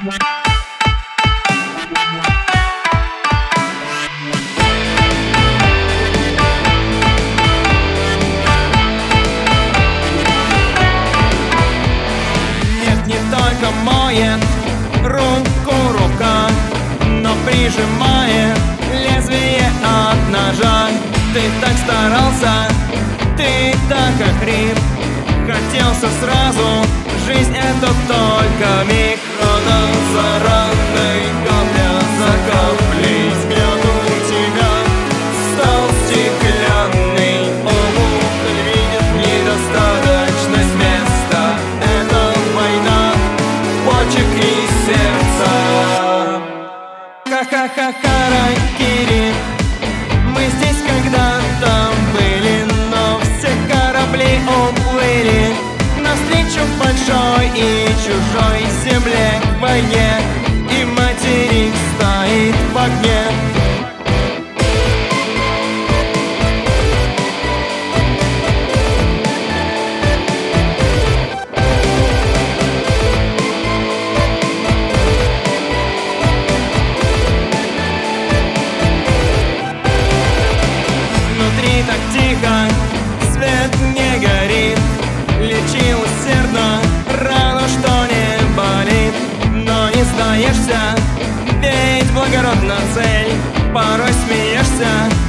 Нет, не только моет руку рука, но прижимает лезвие от ножа. Ты так старался, ты так охрип, хотелся сразу, жизнь это только миг. ハかハハきンキ лечи усердно. Рано что не болит, но не сдаешься. Ведь благородна цель Порой смеешься.